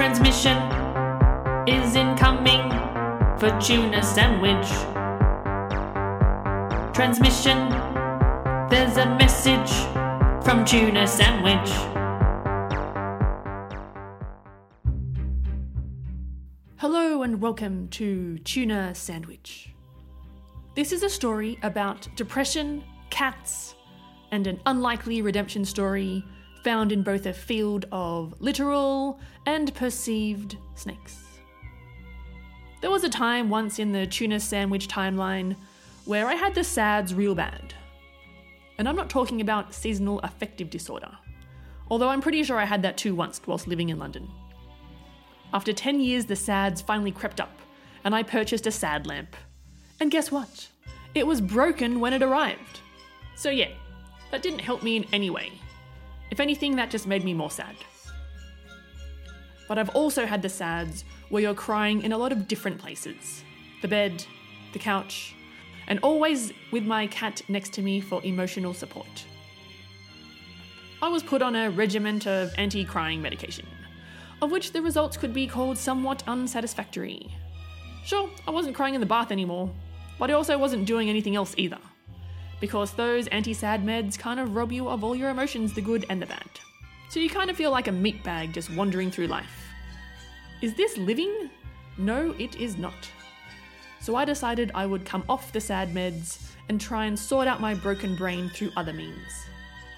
Transmission is incoming for tuna sandwich. Transmission, there's a message from tuna sandwich. Hello and welcome to Tuna Sandwich. This is a story about depression, cats, and an unlikely redemption story found in both a field of literal and perceived snakes. There was a time once in the tuna sandwich timeline where I had the SADS real bad. And I'm not talking about seasonal affective disorder, although I'm pretty sure I had that too once whilst living in London. After 10 years, the SADS finally crept up, and I purchased a SAD lamp. And guess what? It was broken when it arrived. So, yeah, that didn't help me in any way. If anything, that just made me more sad. But I've also had the SADS where you're crying in a lot of different places the bed, the couch, and always with my cat next to me for emotional support. I was put on a regiment of anti crying medication of which the results could be called somewhat unsatisfactory. Sure, I wasn't crying in the bath anymore, but I also wasn't doing anything else either. Because those anti sad meds kind of rob you of all your emotions, the good and the bad. So you kind of feel like a meat bag just wandering through life. Is this living? No, it is not. So I decided I would come off the sad meds and try and sort out my broken brain through other means.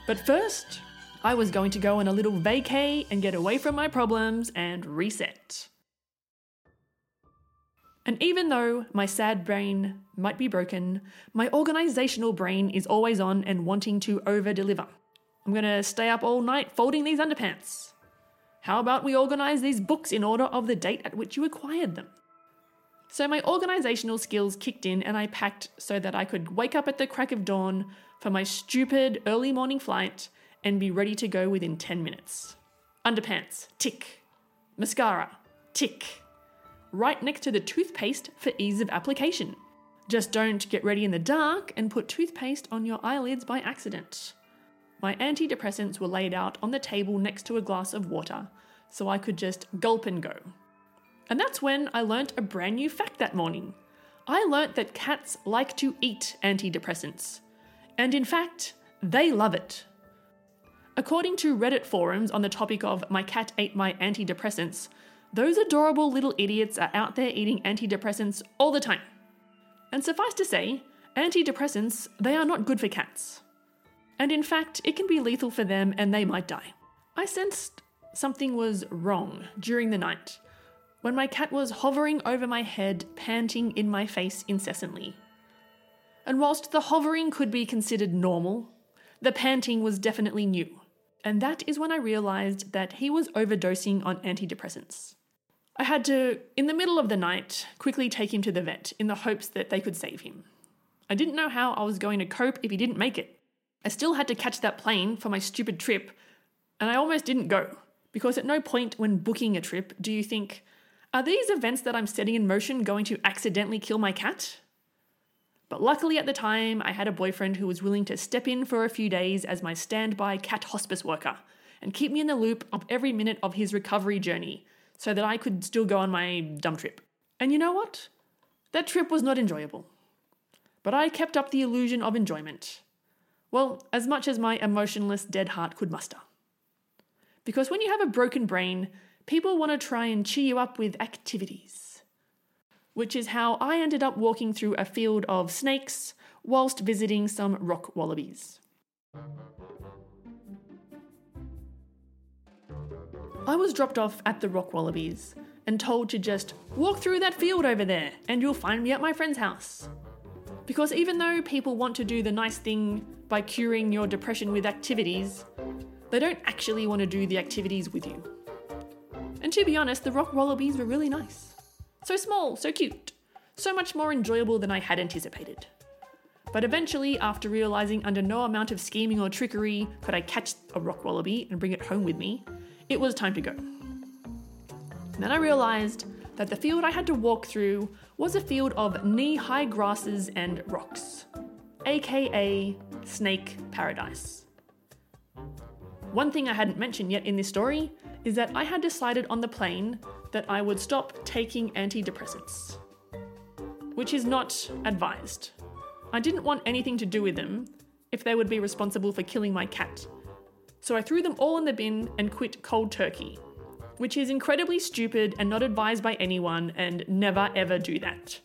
But first, I was going to go on a little vacay and get away from my problems and reset. And even though my sad brain might be broken, my organizational brain is always on and wanting to over deliver. I'm gonna stay up all night folding these underpants. How about we organize these books in order of the date at which you acquired them? So my organizational skills kicked in and I packed so that I could wake up at the crack of dawn for my stupid early morning flight and be ready to go within 10 minutes. Underpants, tick. Mascara, tick. Right next to the toothpaste for ease of application. Just don't get ready in the dark and put toothpaste on your eyelids by accident. My antidepressants were laid out on the table next to a glass of water, so I could just gulp and go. And that's when I learnt a brand new fact that morning. I learnt that cats like to eat antidepressants. And in fact, they love it. According to Reddit forums on the topic of my cat ate my antidepressants, those adorable little idiots are out there eating antidepressants all the time. And suffice to say, antidepressants, they are not good for cats. And in fact, it can be lethal for them and they might die. I sensed something was wrong during the night when my cat was hovering over my head, panting in my face incessantly. And whilst the hovering could be considered normal, the panting was definitely new. And that is when I realized that he was overdosing on antidepressants. I had to, in the middle of the night, quickly take him to the vet in the hopes that they could save him. I didn't know how I was going to cope if he didn't make it. I still had to catch that plane for my stupid trip, and I almost didn't go, because at no point when booking a trip do you think, are these events that I'm setting in motion going to accidentally kill my cat? But luckily at the time, I had a boyfriend who was willing to step in for a few days as my standby cat hospice worker and keep me in the loop of every minute of his recovery journey so that I could still go on my dumb trip. And you know what? That trip was not enjoyable. But I kept up the illusion of enjoyment. Well, as much as my emotionless dead heart could muster. Because when you have a broken brain, people want to try and cheer you up with activities which is how I ended up walking through a field of snakes whilst visiting some rock wallabies. I was dropped off at the rock wallabies and told to just walk through that field over there and you'll find me at my friend's house. Because even though people want to do the nice thing by curing your depression with activities, they don't actually want to do the activities with you. And to be honest, the rock wallabies were really nice. So small, so cute, so much more enjoyable than I had anticipated. But eventually, after realizing under no amount of scheming or trickery could I catch a rock wallaby and bring it home with me, it was time to go. then I realized that the field I had to walk through was a field of knee high grasses and rocks, aka Snake Paradise. One thing I hadn't mentioned yet in this story is that I had decided on the plane that I would stop taking antidepressants, which is not advised. I didn't want anything to do with them if they would be responsible for killing my cat. So I threw them all in the bin and quit cold turkey, which is incredibly stupid and not advised by anyone, and never ever do that.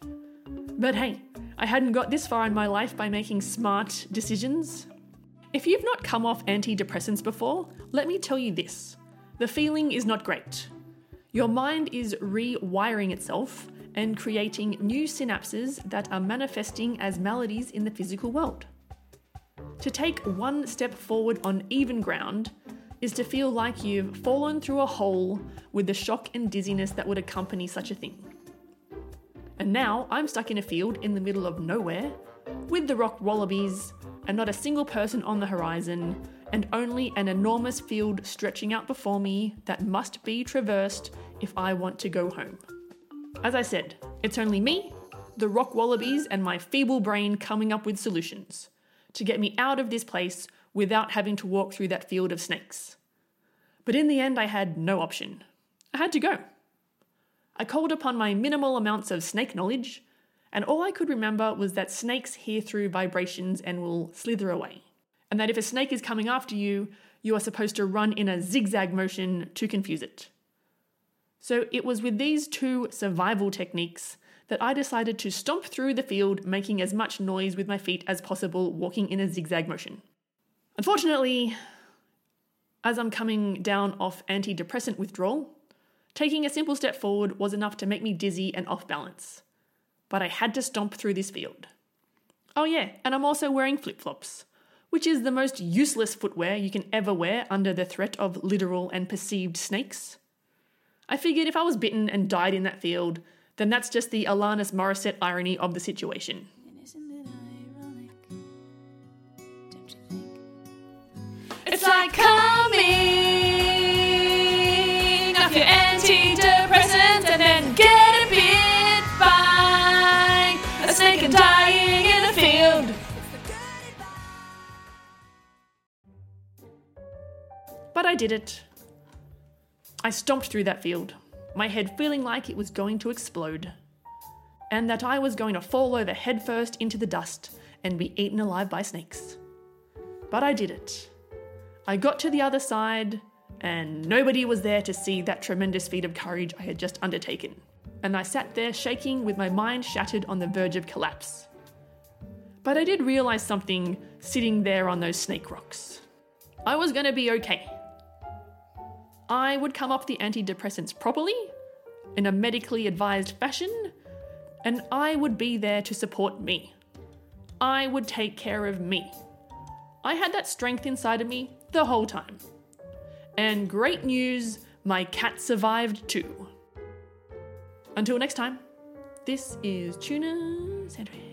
But hey, I hadn't got this far in my life by making smart decisions. If you've not come off antidepressants before, let me tell you this the feeling is not great. Your mind is rewiring itself and creating new synapses that are manifesting as maladies in the physical world. To take one step forward on even ground is to feel like you've fallen through a hole with the shock and dizziness that would accompany such a thing. And now I'm stuck in a field in the middle of nowhere with the rock wallabies and not a single person on the horizon and only an enormous field stretching out before me that must be traversed if I want to go home. As I said, it's only me, the rock wallabies, and my feeble brain coming up with solutions to get me out of this place without having to walk through that field of snakes. But in the end, I had no option. I had to go. I called upon my minimal amounts of snake knowledge, and all I could remember was that snakes hear through vibrations and will slither away. And that if a snake is coming after you, you are supposed to run in a zigzag motion to confuse it. So it was with these two survival techniques that I decided to stomp through the field, making as much noise with my feet as possible, walking in a zigzag motion. Unfortunately, as I'm coming down off antidepressant withdrawal, taking a simple step forward was enough to make me dizzy and off balance. But I had to stomp through this field. Oh, yeah, and I'm also wearing flip flops, which is the most useless footwear you can ever wear under the threat of literal and perceived snakes. I figured if I was bitten and died in that field, then that's just the Alanis Morissette irony of the situation. It's like coming off your antidepressants and then get bit by a snake and dying in a field. But I did it. I stomped through that field, my head feeling like it was going to explode, and that I was going to fall over headfirst into the dust and be eaten alive by snakes. But I did it. I got to the other side, and nobody was there to see that tremendous feat of courage I had just undertaken. And I sat there shaking with my mind shattered on the verge of collapse. But I did realize something sitting there on those snake rocks. I was going to be okay. I would come off the antidepressants properly, in a medically advised fashion, and I would be there to support me. I would take care of me. I had that strength inside of me the whole time. And great news, my cat survived too. Until next time, this is Tuna Sandwich.